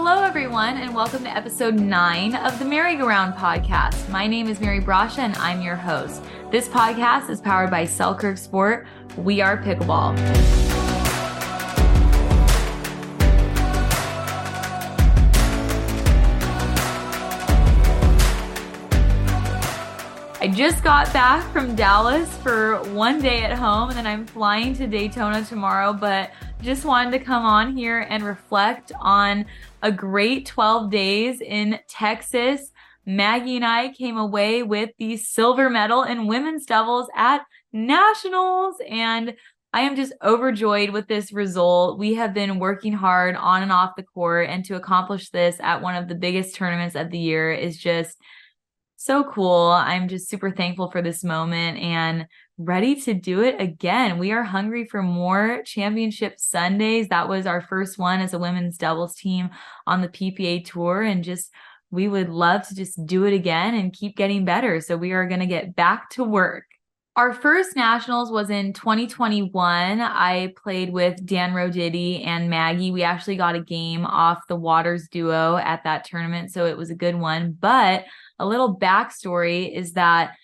Hello, everyone, and welcome to episode nine of the MaryGoRound podcast. My name is Mary Brascia, and I'm your host. This podcast is powered by Selkirk Sport. We are pickleball. I just got back from Dallas for one day at home, and then I'm flying to Daytona tomorrow. But just wanted to come on here and reflect on a great 12 days in Texas. Maggie and I came away with the silver medal in women's doubles at nationals, and I am just overjoyed with this result. We have been working hard on and off the court, and to accomplish this at one of the biggest tournaments of the year is just so cool. I'm just super thankful for this moment and ready to do it again. We are hungry for more championship Sundays. That was our first one as a women's doubles team on the PPA tour and just we would love to just do it again and keep getting better. So we are going to get back to work. Our first nationals was in 2021. I played with Dan Roditi and Maggie. We actually got a game off the Waters duo at that tournament, so it was a good one. But a little backstory is that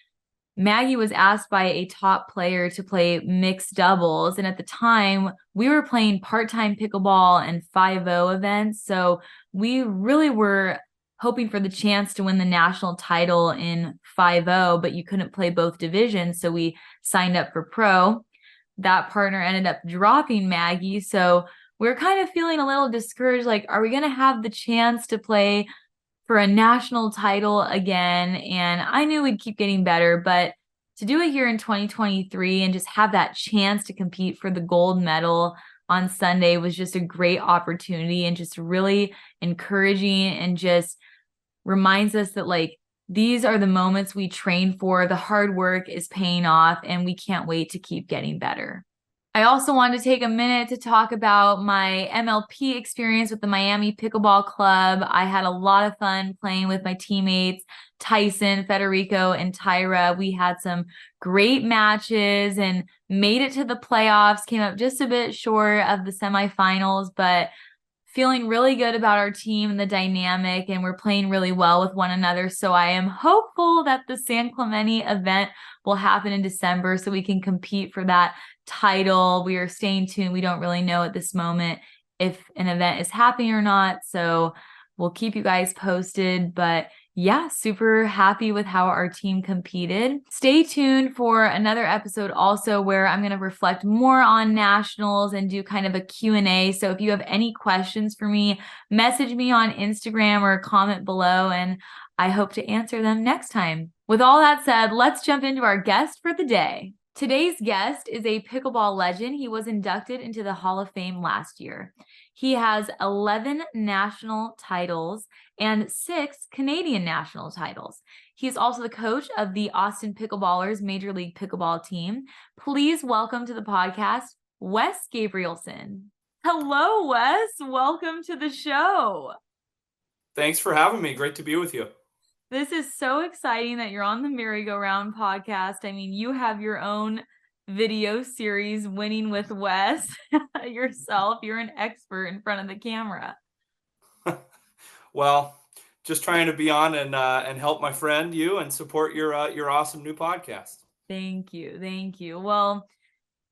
Maggie was asked by a top player to play mixed doubles. And at the time, we were playing part time pickleball and 5 0 events. So we really were hoping for the chance to win the national title in 5 but you couldn't play both divisions. So we signed up for pro. That partner ended up dropping Maggie. So we're kind of feeling a little discouraged like, are we going to have the chance to play for a national title again. And I knew we'd keep getting better, but to do it here in 2023 and just have that chance to compete for the gold medal on Sunday was just a great opportunity and just really encouraging and just reminds us that like these are the moments we train for. The hard work is paying off and we can't wait to keep getting better. I also wanted to take a minute to talk about my MLP experience with the Miami Pickleball Club. I had a lot of fun playing with my teammates, Tyson, Federico, and Tyra. We had some great matches and made it to the playoffs, came up just a bit short of the semifinals, but feeling really good about our team and the dynamic, and we're playing really well with one another. So I am hopeful that the San Clemente event will happen in December so we can compete for that title. We are staying tuned. We don't really know at this moment if an event is happening or not. So we'll keep you guys posted. But yeah, super happy with how our team competed. Stay tuned for another episode also where I'm going to reflect more on nationals and do kind of a Q&A. So if you have any questions for me, message me on Instagram or comment below and I hope to answer them next time. With all that said, let's jump into our guest for the day. Today's guest is a pickleball legend. He was inducted into the Hall of Fame last year. He has 11 national titles and six Canadian national titles. He is also the coach of the Austin Pickleballers Major League Pickleball team. Please welcome to the podcast, Wes Gabrielsen. Hello, Wes. Welcome to the show. Thanks for having me. Great to be with you. This is so exciting that you're on the MaryGoRound podcast. I mean, you have your own video series, Winning with Wes, yourself. You're an expert in front of the camera. well, just trying to be on and uh, and help my friend you and support your uh, your awesome new podcast. Thank you, thank you. Well,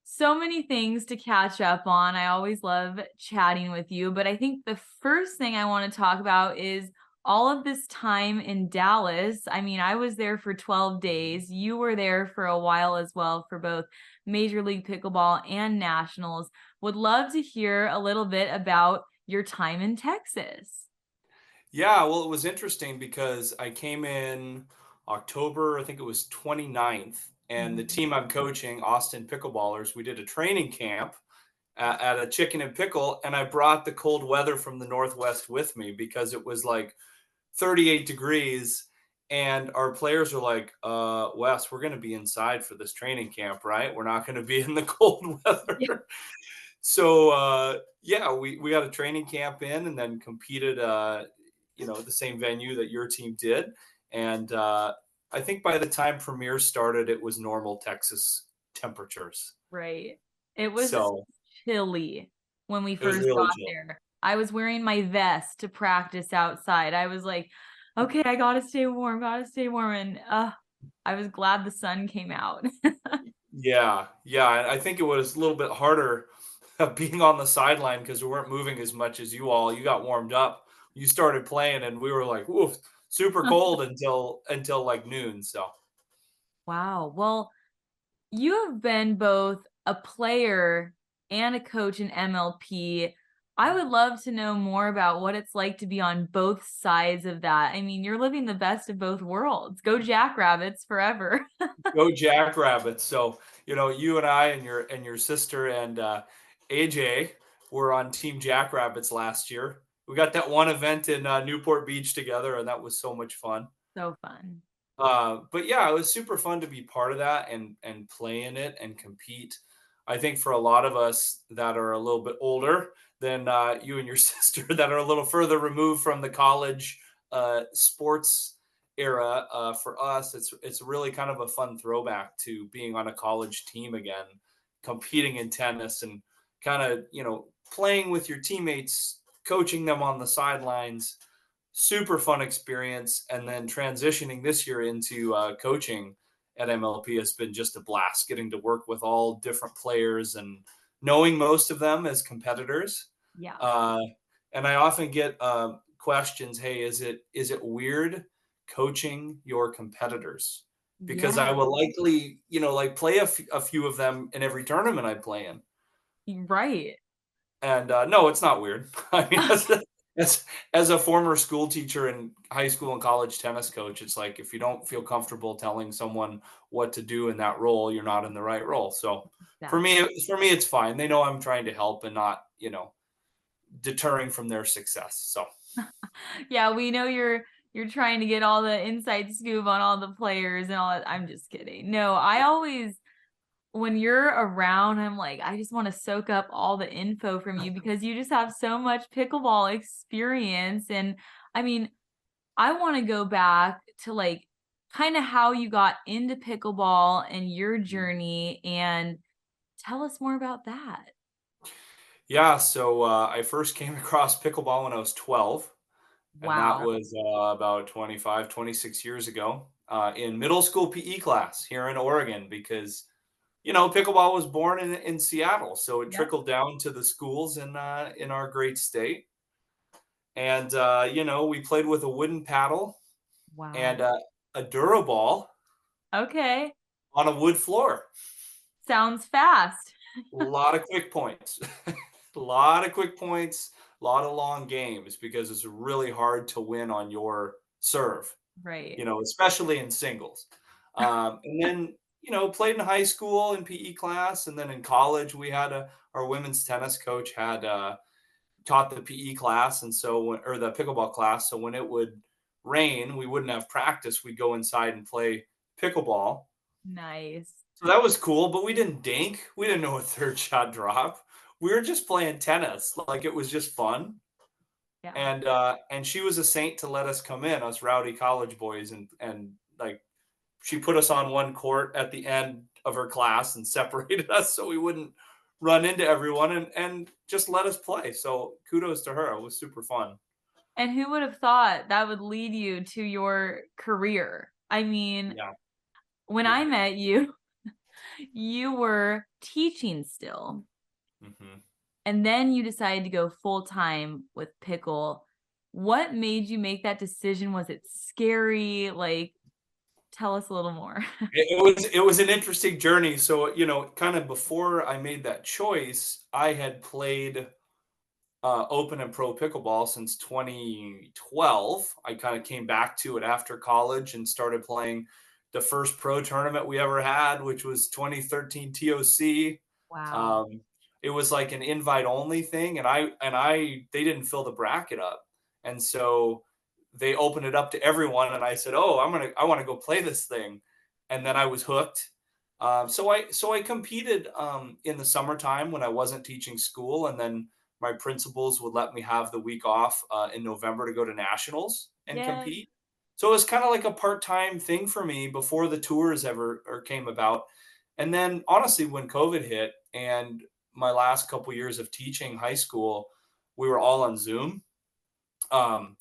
so many things to catch up on. I always love chatting with you, but I think the first thing I want to talk about is all of this time in Dallas. I mean, I was there for 12 days. You were there for a while as well for both Major League Pickleball and Nationals. Would love to hear a little bit about your time in Texas. Yeah, well, it was interesting because I came in October, I think it was 29th, and the mm-hmm. team I'm coaching, Austin Pickleballers, we did a training camp at, at a chicken and pickle, and I brought the cold weather from the Northwest with me because it was like 38 degrees and our players are like uh wes we're going to be inside for this training camp right? We're not going to be in the cold weather. Yeah. so uh yeah we we got a training camp in and then competed uh you know the same venue that your team did. And uh i think by the time premier started it was normal texas temperatures. Right. It was so, chilly when we first really got chill. there I was wearing my vest to practice outside. I was like, okay, I gotta stay warm, gotta stay warm. And uh, I was glad the sun came out. yeah, yeah. I think it was a little bit harder being on the sideline because we weren't moving as much as you all. You got warmed up, you started playing, and we were like, "Oof, super cold until until like noon." So, wow. Well, you have been both a player and a coach in MLP. I would love to know more about what it's like to be on both sides of that. I mean, you're living the best of both worlds. Go Jackrabbits forever. Go Jackrabbits. So, you know, you and I and your and your sister and uh AJ were on Team Jackrabbits last year. We got that one event in uh, Newport Beach together, and that was so much fun. So fun. Uh, but yeah, it was super fun to be part of that and and play in it and compete. I think for a lot of us that are a little bit older than uh, you and your sister, that are a little further removed from the college uh, sports era, uh, for us, it's it's really kind of a fun throwback to being on a college team again, competing in tennis and kind of you know playing with your teammates, coaching them on the sidelines. Super fun experience, and then transitioning this year into uh, coaching at MLP has been just a blast. Getting to work with all different players and knowing most of them as competitors. Yeah. Uh, and I often get uh, questions, "Hey, is it is it weird coaching your competitors?" Because yeah. I will likely, you know, like play a, f- a few of them in every tournament I play in. Right. And uh, no, it's not weird. I mean, as, as, as a former school teacher and high school and college tennis coach, it's like if you don't feel comfortable telling someone what to do in that role, you're not in the right role. So for me, for me, it's fine. They know I'm trying to help and not, you know, deterring from their success. So yeah, we know you're you're trying to get all the inside scoop on all the players and all that. I'm just kidding. No, I always when you're around, I'm like, I just want to soak up all the info from you because you just have so much pickleball experience. And I mean, I want to go back to like kind of how you got into pickleball and your mm-hmm. journey and tell us more about that. Yeah, so uh, I first came across pickleball when I was 12. And wow. that was uh, about 25, 26 years ago uh, in middle school PE class here in Oregon because you know, pickleball was born in, in Seattle, so it trickled down to the schools in uh, in our great state. And uh, you know, we played with a wooden paddle wow. and uh, a Duraball. Okay. On a wood floor. Sounds fast. a lot of quick points. a lot of quick points, a lot of long games because it's really hard to win on your serve. Right. You know, especially in singles. Um, and then you know, played in high school in PE class, and then in college we had a our women's tennis coach had uh, taught the PE class, and so when, or the pickleball class. So when it would rain, we wouldn't have practice. We'd go inside and play pickleball. Nice. So that was cool, but we didn't dink. We didn't know a third shot drop. We were just playing tennis. Like it was just fun. Yeah. And uh and she was a saint to let us come in, us rowdy college boys and and like she put us on one court at the end of her class and separated us so we wouldn't run into everyone and and just let us play. So kudos to her. It was super fun. And who would have thought that would lead you to your career? I mean, yeah. when yeah. I met you, you were teaching still. Mm-hmm. And then you decided to go full time with Pickle. What made you make that decision? Was it scary? Like, tell us a little more it was it was an interesting journey so you know kind of before i made that choice i had played uh, open and pro pickleball since 2012 i kind of came back to it after college and started playing the first pro tournament we ever had which was 2013 toc wow um, it was like an invite only thing and i and i they didn't fill the bracket up. And so they opened it up to everyone and i said oh i'm gonna i want to go play this thing. And then i was hooked. Um, so i so i competed um, in the summertime when i wasn't teaching school and then my principals would let me have the week off uh, in november to go to nationals and Yay. compete. So it was kind of like a part-time thing for me before the tours ever or came about. And then honestly when covid hit and my last couple years of teaching high school we were all on Zoom. Um,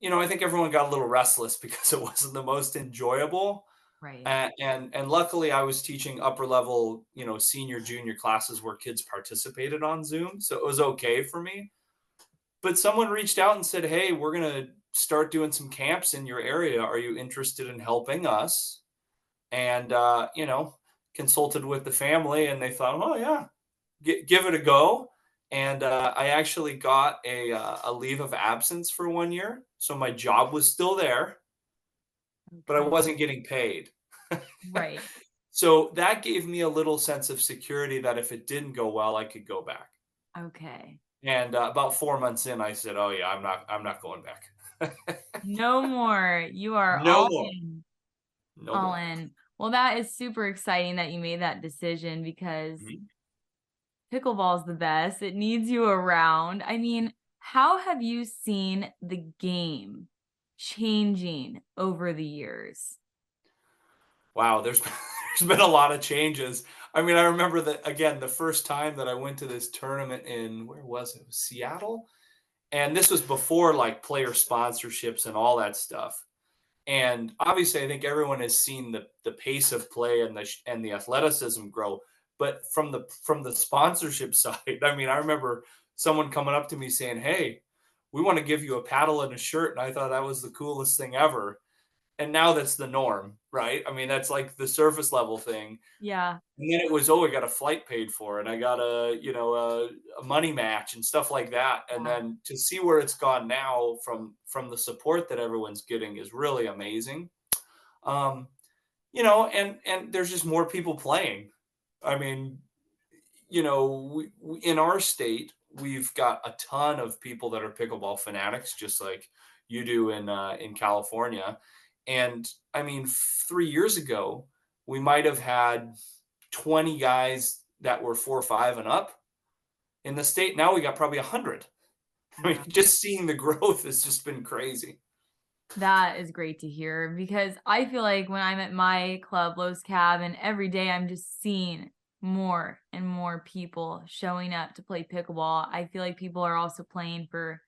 you know, I think everyone got a little restless because it wasn't the most enjoyable. Right. And, and and luckily I was teaching upper level, you know, senior junior classes where kids participated on Zoom, so it was okay for me. But someone reached out and said, "Hey, we're going to start doing some camps in your area. Are you interested in helping us?" And uh, you know, consulted with the family and they thought, "Oh yeah, G- give it a go." And uh, I actually got a uh, a leave of absence for one year, so my job was still there but I wasn't getting paid. right. So that gave me a little sense of security that if it didn't go well, I could go back. Okay. And uh, about four months in, I said, "Oh yeah, I'm not. I'm not going back. no more. You are no all more. in. No all more. in. Well, that is super exciting that you made that decision because Mhm. Pickleball is the best. It needs you around. I mean, how have you seen the game changing over the years? Wow, there's there's been a lot of changes. I mean, I remember that again, the first time that I went to this tournament in where was it? it was Seattle, and this was before like player sponsorships and all that stuff. And obviously, I think everyone has seen the the pace of play and the and the athleticism grow. But from the from the sponsorship side, I mean, I remember someone coming up to me saying, "Hey, we want to give you a paddle and a shirt," and I thought that was the coolest thing ever. And now that's the norm, right? I mean, that's like the surface level thing. Yeah. And then it was, oh, I got a flight paid for, and I got a, you know, a, a money match and stuff like that. And then to see where it's gone now from from the support that everyone's getting is really amazing. Um, you know, and and there's just more people playing. I mean, you know, we, we, in our state, we've got a ton of people that are pickleball fanatics, just like you do in uh, in California. And I mean, three years ago, we might have had 20 guys that were four or five and up in the state. Now we got probably 100. I mean, just seeing the growth has just been crazy. That is great to hear because I feel like when I'm at my club, Lowe's Cabin, every day I'm just seeing more and more people showing up to play pickleball. I feel like people are also playing for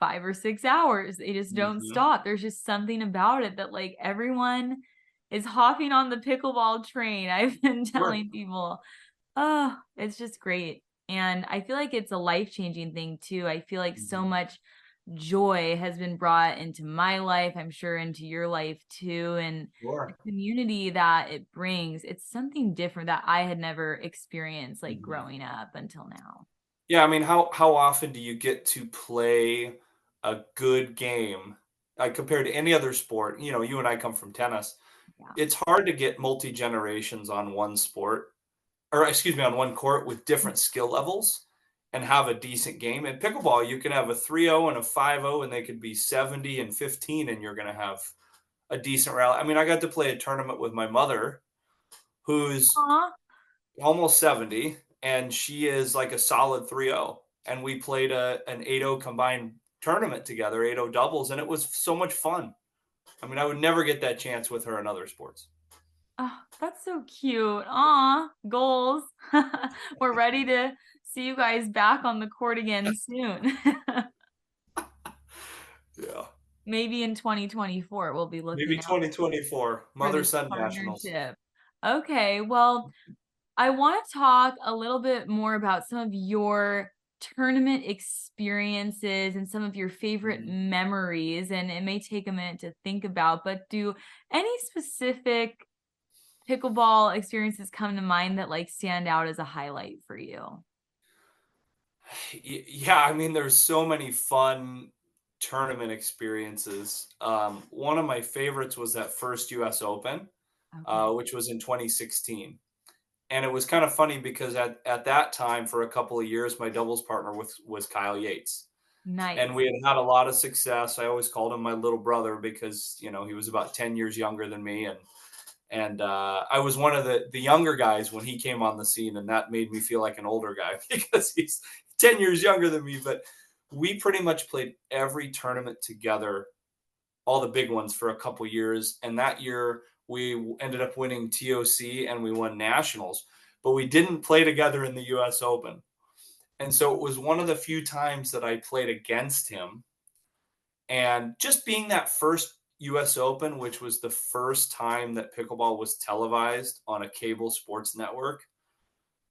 five or six hours. They just don't Mhm. stop. There's just something about it that like everyone is hopping on the pickleball train. I've been Sure. telling people, oh, it's just great. And I feel like it's a life changing thing too. I feel like so Mhm. much joy has been brought into my life, I'm sure into your life too. And Sure. the community that it brings, it's something different that I had never experienced like Mhm. growing up until now. Yeah, I mean, how how often do you get to play a good game uh, compared to any other sport? You know, you and I come from tennis. Yeah. It's hard to get multi generations on one sport, or excuse me, on one court with different skill levels and have a decent game. In pickleball, you can have a 3-0 and a 5-0, and they could be 70 and 15, and you're going to have a decent rally. I mean, I got to play a tournament with my mother, who's Aw, almost 70 and she is like a solid 3-0 and we played a an 8-0 combined tournament together 8-0 doubles and it was so much fun i mean i would never get that chance with her in other sports oh, that's so cute. Aw, goals. We're ready to see you guys back on the court again soon. yeah Maybe in 2024, we'll be looking maybe 2024 mother son nationals. Okay, well, I want to talk a little bit more about some of your tournament experiences and some of your favorite Mhm. memories. And it may take a minute to think about, but do any specific pickleball experiences come to mind that like stand out as a highlight for you? Yeah i mean there's so many fun tournament experiences um, one of my favorites was that first us open Okay. uh, which was in 2016. And it was kind of funny because at, at that time, for a couple of years, my doubles partner was, was Kyle Yates. nice. And we had had a lot of success. I always called him my little brother because, you know, he was about 10 years younger than me. And and uh, I was one of the, the younger guys when he came on the scene. And that made me feel like an older guy because he's 10 years younger than me. But we pretty much played every tournament together, all the big ones for a couple years. And that year, we ended up winning TOC and we won nationals, but we didn't play together in the US Open. And so it was one of the few times that I played against him. And just being that first US Open, which was the first time that pickleball was televised on a cable sports network,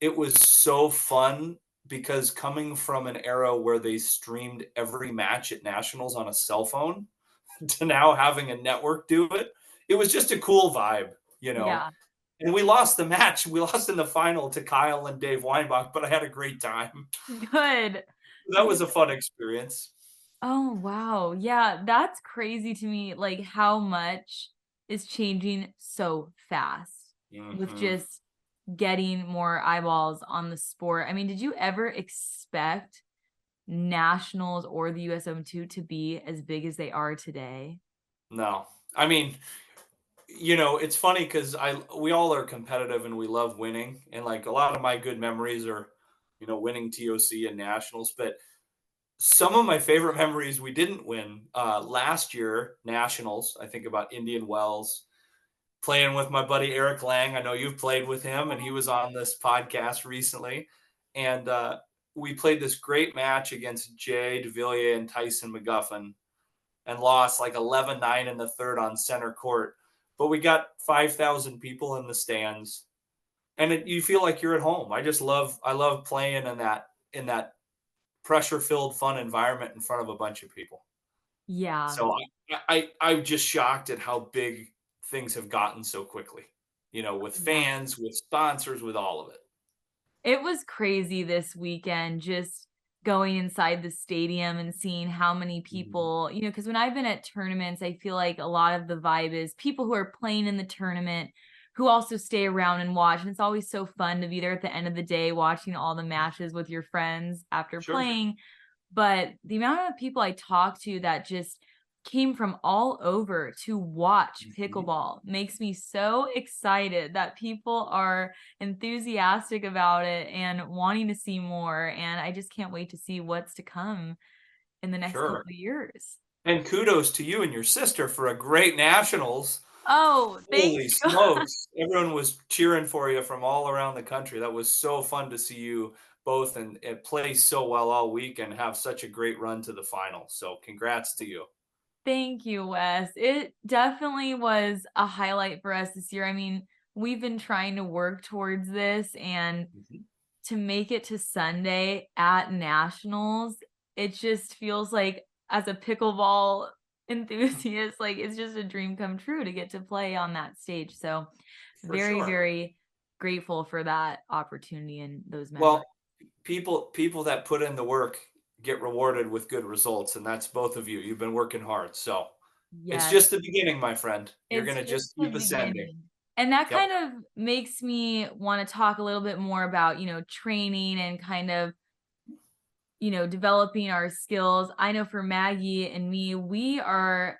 it was so fun because coming from an era where they streamed every match at nationals on a cell phone to now having a network do it, it was just a cool vibe, you know. Yeah. And we lost the match. We lost in the final to Kyle and Dave Weinbach, but I had a great time. Good. That was a fun experience. Oh, wow. Yeah, that's crazy to me. Like how much is changing so fast mm-hmm. with just getting more eyeballs on the sport. I mean, did you ever expect nationals or the USM2 to be as big as they are today? No. I mean, you know, it's funny because I we all are competitive and we love winning. And like a lot of my good memories are, you know, winning TOC and nationals. But some of my favorite memories we didn't win. Uh last year, nationals, I think about Indian Wells playing with my buddy Eric Lang. I know you've played with him, and he was on this podcast recently. And uh, we played this great match against Jay DeVilliers and Tyson McGuffin and lost like 11 9 in the third on center court. But we got 5,000 people in the stands. And it, you feel like you're at home. I just love, I love playing in that, in that pressure filled, fun environment in front of a bunch of people. Yeah. So I, I, I'm just shocked at how big things have gotten so quickly, you know, with fans, with sponsors, with all of it. It was crazy this weekend just going inside the stadium and seeing how many mm-hmm. people, you know, because when I've been at tournaments, I feel like a lot of the vibe is people who are playing in the tournament who also stay around and watch. And it's always so fun to be there at the end of the day watching all the matches with your friends after sure. playing. But the amount of people I talk to that just came from all over to watch mm-hmm. pickleball. Makes me so excited that people are enthusiastic about it and wanting to see more and i just can't wait to see what's to come in the next sure. couple of years. And kudos to you and your sister for a great nationals. Oh holy smokes. Everyone was cheering for you from all around the country. That was so fun to see you both and, and play so well all week and have such a great run to the final. So congrats to you Thank you, Wes. It definitely was a highlight for us this year. I mean, we've been trying to work towards this and mm-hmm. to make it to Sunday at Nationals, it just feels like as a pickleball enthusiast, like it's just a dream come true to get to play on that stage. So for very, sure. very grateful for that opportunity and those memories. Well, people people that put in the work get rewarded with good results. And that's both of you. You've been working hard. So yes. it's just the beginning, my friend. You're going to just keep ascending. And that yep. kind of makes me want to talk a little bit more about, you know, training and kind of, you know, developing our skills. I know for Maggie and me, we are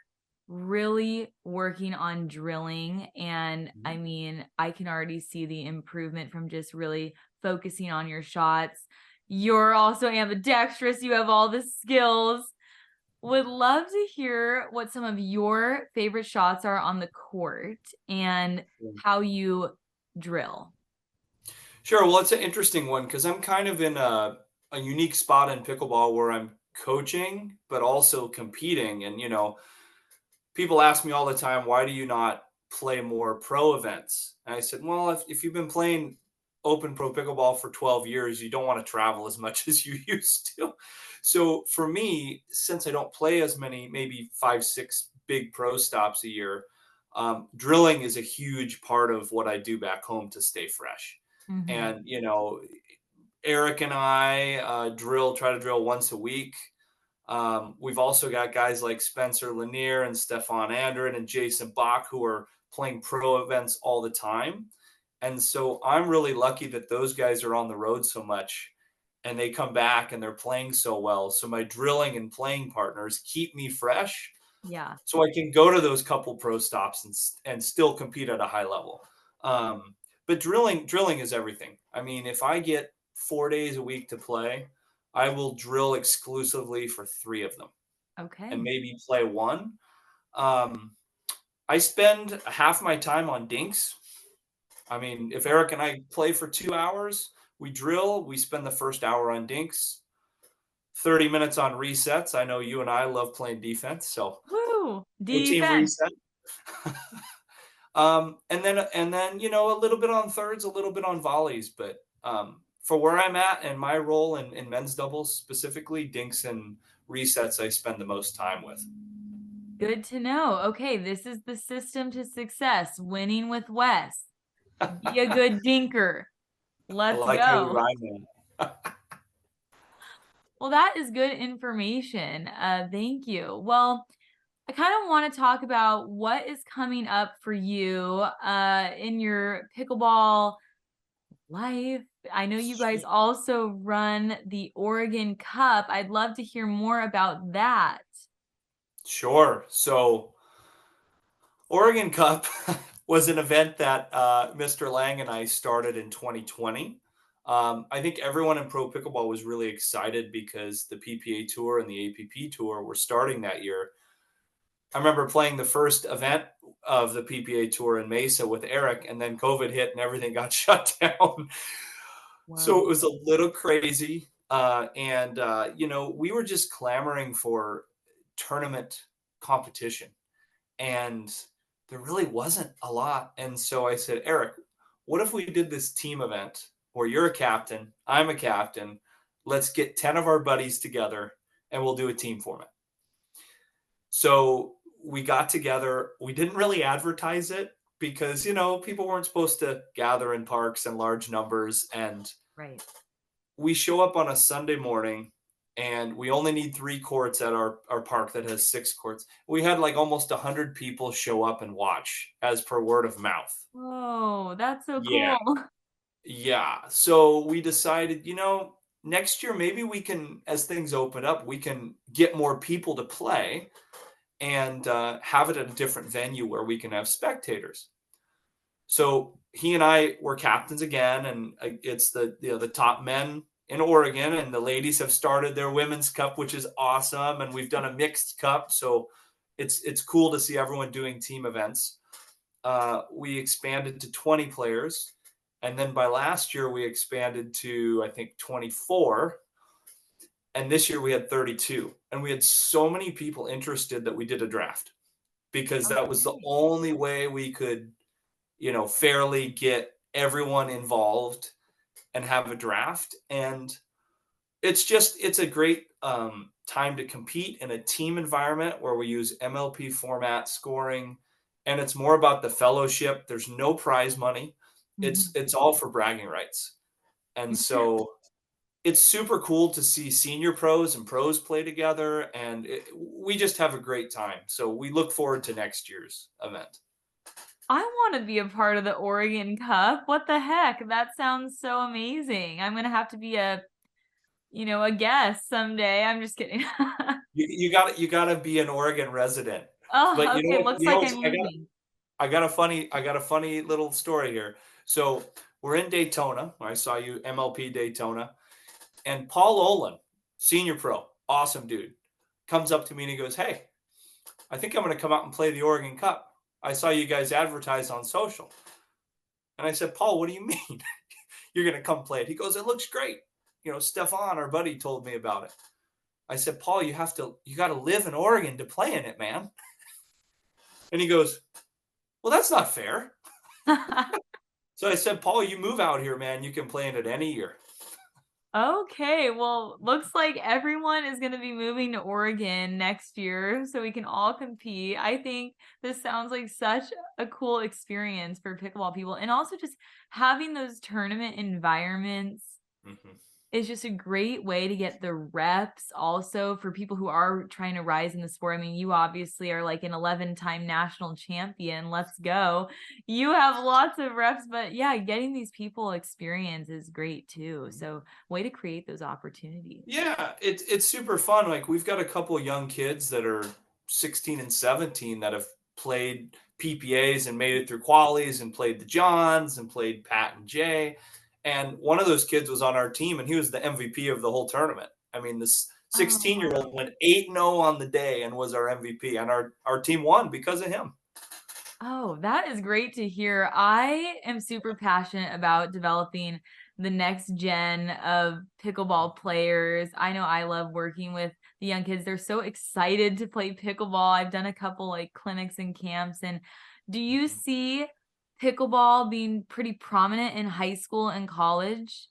really working on drilling. And mm-hmm. I mean, I can already see the improvement from just really focusing on your shots you're also ambidextrous. You have all the skills. Would love to hear what some of your favorite shots are on the court and how you drill. Sure. Well, it's an interesting one because I'm kind of in a, a unique spot in pickleball where I'm coaching, but also competing. And, you know, people ask me all the time, why do you not play more pro events? And I said, well, if, if you've been playing open pro pickleball for 12 years, you don't want to travel as much as you used to. So for me, since I don't play as many, maybe five, six big pro stops a year, um, drilling is a huge part of what I do back home to stay fresh. Mm-hmm. And, you know, Eric and I uh, drill, try to drill once a week. Um, we've also got guys like Spencer Lanier and Stefan Andren and Jason Bach who are playing pro events all the time. And so I'm really lucky that those guys are on the road so much and they come back and they're playing so well. So my drilling and playing partners keep me fresh. Yeah. So I can go to those couple pro stops and and still compete at a high level. Um, but drilling drilling is everything. I mean, if I get 4 days a week to play, I will drill exclusively for 3 of them. Okay. And maybe play one. Um, I spend half my time on dinks I mean, if Eric and I play for two hours, we drill, we spend the first hour on dinks, 30 minutes on resets. I know you and I love playing defense, so Woo! Defense. um, and then and then you know a little bit on thirds, a little bit on volleys, but um, for where I'm at and my role in, in men's doubles specifically, dinks and resets I spend the most time with. Good to know. Okay, this is the system to success. Winning with Wes. Be a good dinker. Let's like go. well, that is good information. Uh, thank you. Well, I kind of want to talk about what is coming up for you uh, in your pickleball life. I know you guys also run the Oregon Cup. I'd love to hear more about that. Sure. So, Oregon Cup was an event that uh, Mr. Lang and I started in 2020. Um, I think everyone in pro pickleball was really excited because the PPA tour and the APP tour were starting that year. I remember playing the first event of the PPA tour in Mesa with Eric, and then COVID hit and everything got shut down. Wow. So it was a little crazy. Uh, and, uh, you know, we were just clamoring for tournament competition. And there really wasn't a lot. And so I said, Eric, what if we did this team event where you're a captain, I'm a captain, let's get 10 of our buddies together and we'll do a team format. So we got together. We didn't really advertise it because, you know, people weren't supposed to gather in parks in large numbers. And right. we show up on a Sunday morning and we only need three courts at our, our park that has six courts. We had like almost a hundred people show up and watch as per word of mouth. Oh, that's so yeah. cool. Yeah. So we decided, you know, next year maybe we can, as things open up, we can get more people to play and uh, have it at a different venue where we can have spectators. So he and I were captains again, and uh, it's the you know the top men in Oregon, and the ladies have started their women's cup, which is awesome. And we've done a mixed cup, so it's it's cool to see everyone doing team events. Uh, we expanded to 20 players, and then by last year we expanded to I think 24, and this year we had 32, and we had so many people interested that we did a draft because that was the only way we could, you know, fairly get everyone involved and have a draft. And it's just it's a great um, time to compete in a team environment where we use MLP format scoring, and it's more about the fellowship. There's no prize money. Mm-hmm. It's it's all for bragging rights, and so it's super cool to see senior pros and pros play together, and it, we just have a great time. So we look forward to next year's event. I want to be a part of the Oregon Cup. What the heck? That sounds so amazing. I'm gonna have to be a, you know, a guest someday. I'm just kidding. you, you got you got to be an Oregon resident. Oh, but okay. Know, Looks like I'm I got, I got a funny I got a funny little story here. So we're in Daytona. I saw you MLP Daytona, and Paul Olin, senior pro, awesome dude, comes up to me and he goes, "Hey, I think I'm going to come out and play the Oregon Cup." I saw you guys advertise on social. And I said, Paul, what do you mean? You're going to come play it? He goes, It looks great. You know, Stefan, our buddy, told me about it. I said, Paul, you have to, you got to live in Oregon to play in it, man. And he goes, Well, that's not fair. so I said, Paul, you move out here, man. You can play in it any year. Okay, well, looks like everyone is going to be moving to Oregon next year so we can all compete. I think this sounds like such a cool experience for pickleball people and also just having those tournament environments. Mm-hmm is just a great way to get the reps also for people who are trying to rise in the sport. I mean, you obviously are like an 11 time national champion. Let's go. You have lots of reps, but yeah, getting these people experience is great too. Mm-hmm. So, way to create those opportunities. Yeah, it's it's super fun. Like we've got a couple young kids that are 16 and 17 that have played PPAs and made it through qualies and played the Johns and played Pat and Jay and one of those kids was on our team, and he was the MVP of the whole tournament. I mean, this 16 year old went 8 0 on the day and was our MVP, and our, our team won because of him. Oh, that is great to hear. I am super passionate about developing the next gen of pickleball players. I know I love working with the young kids. They're so excited to play pickleball. I've done a couple like clinics and camps. And do you mm-hmm. see pickleball being pretty prominent in high school and college?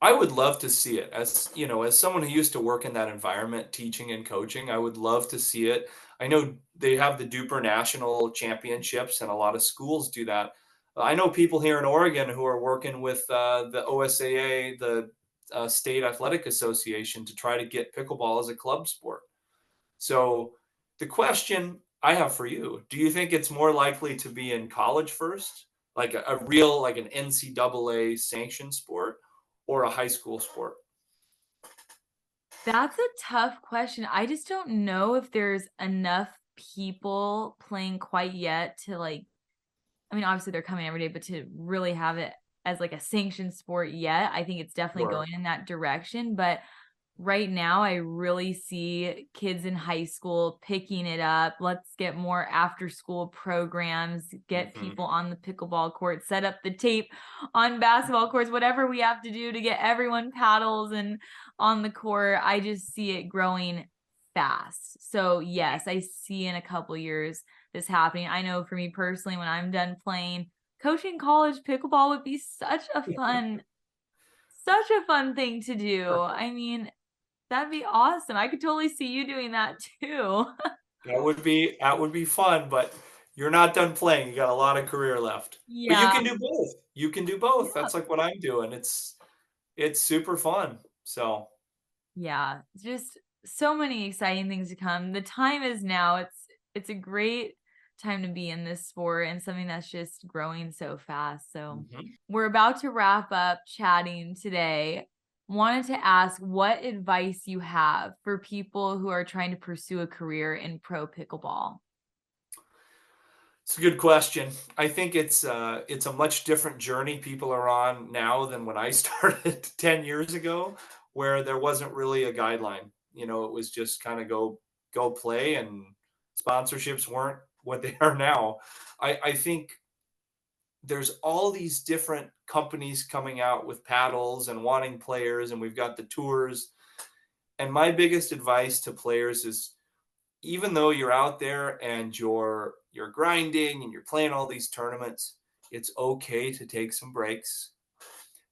I would love to see it as you know, as someone who used to work in that environment, teaching and coaching. I would love to see it. I know they have the DUPR National Championships, and a lot of schools do that. I know people here in Oregon who are working with uh, the OSAA, the uh, State Athletic Association, to try to get pickleball as a club sport. So, the question I have for you: Do you think it's more likely to be in college first, like a, a real, like an NCAA sanctioned sport? or a high school sport? That's a tough question. I just don't know if there's enough people playing quite yet to like I mean obviously they're coming every day but to really have it as like a sanctioned sport yet. I think it's definitely going in that direction, but right now I really see kids in high school picking it up. Let's get more after school programs, get mm-hmm. people on the pickleball court, set up the tape on basketball courts, whatever we have to do to get everyone paddles and on the court. I just see it growing fast. So, yes, I see in a couple years this happening. I know for me personally when I'm done playing coaching college pickleball would be such a fun such a fun thing to do. I mean, That'd be awesome. I could totally see you doing that too. that would be that would be fun, but you're not done playing. You got a lot of career left. Yeah. But you can do both. You can do both. Yeah. That's like what I'm doing. It's it's super fun. So yeah, just so many exciting things to come. The time is now. It's it's a great time to be in this sport and something that's just growing so fast. So mm-hmm. we're about to wrap up chatting today wanted to ask what advice you have for people who are trying to pursue a career in pro pickleball. It's a good question. I think it's uh, it's a much different journey people are on now than when I started 10 years ago, where there wasn't really a guideline. You know, it was just kind of go go play and sponsorships weren't what they are now. I, I think there's all these different companies coming out with paddles and wanting players and we've got the tours and my biggest advice to players is even though you're out there and you're you're grinding and you're playing all these tournaments it's okay to take some breaks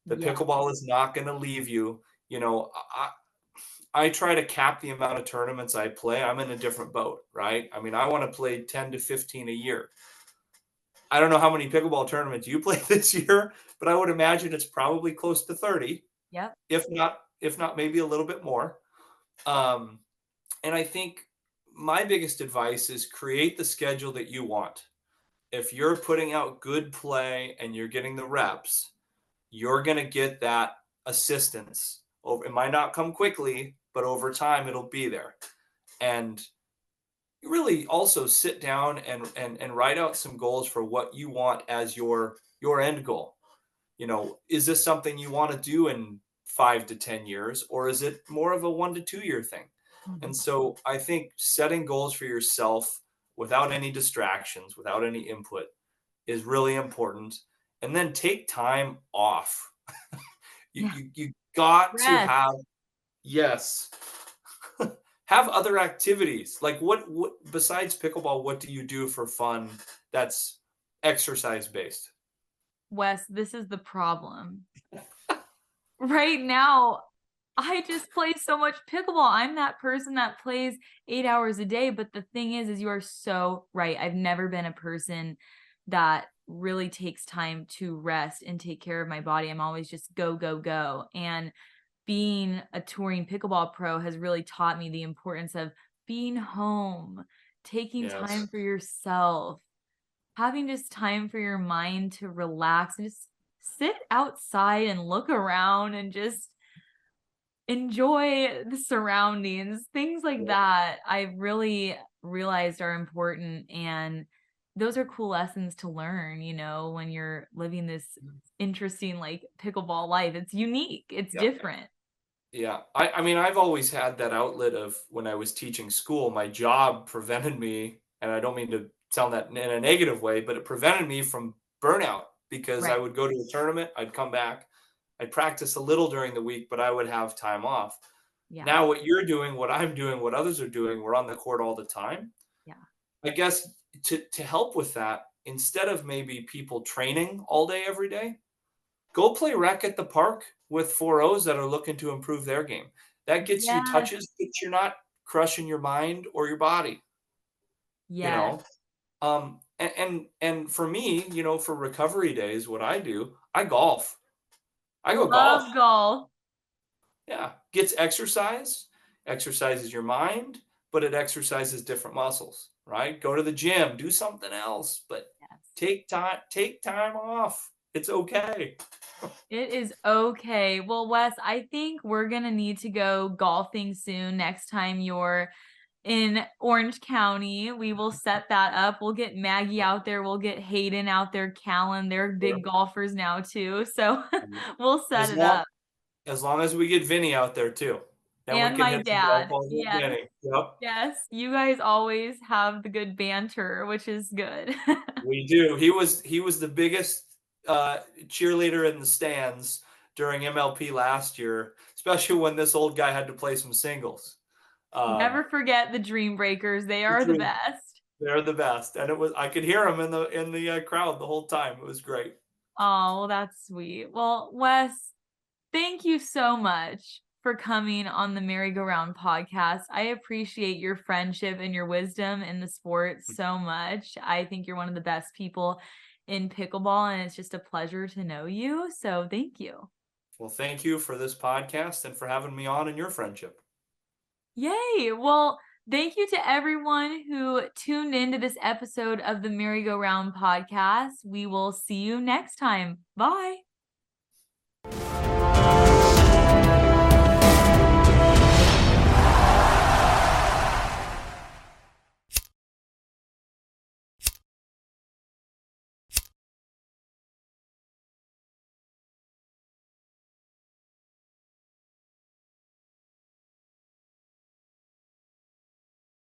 the yeah. pickleball is not going to leave you you know I, I try to cap the amount of tournaments I play. I'm in a different boat, right? I mean, I want to play 10 to 15 a year. I don't know how many pickleball tournaments you played this year, but I would imagine it's probably close to 30. Yeah. If not, if not maybe a little bit more. Um, and I think my biggest advice is create the schedule that you want. If you're putting out good play and you're getting the reps, you're going to get that assistance. It might not come quickly, but over time it'll be there. And really also sit down and, and and write out some goals for what you want as your your end goal. You know is this something you want to do in five to ten years or is it more of a one to two year thing? Mm-hmm. and so i think setting goals for yourself without any distractions without any input is really important. And then take time off. You, yeah. you, you got to have yes have other activities. Like what what besides pickleball what do you do for fun that's exercise based wes this is the problem. Right now i just play so much pickleball. I'm that person that plays eight hours a day but the thing is is you are so right. I've never been a person that really takes time to rest and take care of my body. I'm always just go go go. And being a touring pickleball pro has really taught me the importance of being home, taking yes. time for yourself, having just time for your mind to relax and just sit outside and look around and just enjoy the surroundings. Things like that I've really realized are important and those are cool lessons to learn, you know, when you're living this mm. interesting like pickleball life. It's unique, it's different. Yeah. I, I mean, I've always had that outlet of when I was teaching school, my job prevented me, and I don't mean to sound that in a negative way, but it prevented me from burnout because right. I would go to a tournament, I'd come back, I'd practice a little during the week, but I would have time off. Yeah. Now, what you're doing, what I'm doing, what others are doing, we're on the court all the time. Yeah. I guess to, to help with that, instead of maybe people training all day every day, go play rec at the park with four O's that are looking to improve their game. That gets Yes. you touches, but you're not crushing your mind or your body yeah. you know um and, and and for me you know for recovery days what i do i golf i go Love golf golf. yeah gets exercise exercises your mind but it exercises different muscles right go to the gym do something else but Yes. take time take time off it's okay It is okay. Well, Wes, I think we're going to need to go golfing soon next time you're in Orange County. We will set that up. We'll get Maggie out there. We'll get Hayden out there, Callan. They're big golfers now, too. So we'll set as it long, up. as long as we get vinny out there too then And my dad, golf balls with yes. Yep Yes, you guys always have the good banter, which is good. We do. He was he was the biggest uh, cheerleader in the stands during MLP last year, especially when this old guy had to play some singles. Um, Never forget the Dream Breakers. They are the Dream- best. they're the best, and it was I could hear them in the in the uh, crowd the whole time. It was great. Oh, well, that's sweet. Well, Wes, thank you so much for coming on the MaryGoRound podcast. I appreciate your friendship and your wisdom in the sport mm. so much. I think you're one of the best people in pickleball, and it's just a pleasure to know you. So, thank you. Well, thank you for this podcast and for having me on in your friendship. Yay! Well, thank you to everyone who tuned into this episode of the MaryGoRound podcast. We will see you next time. Bye.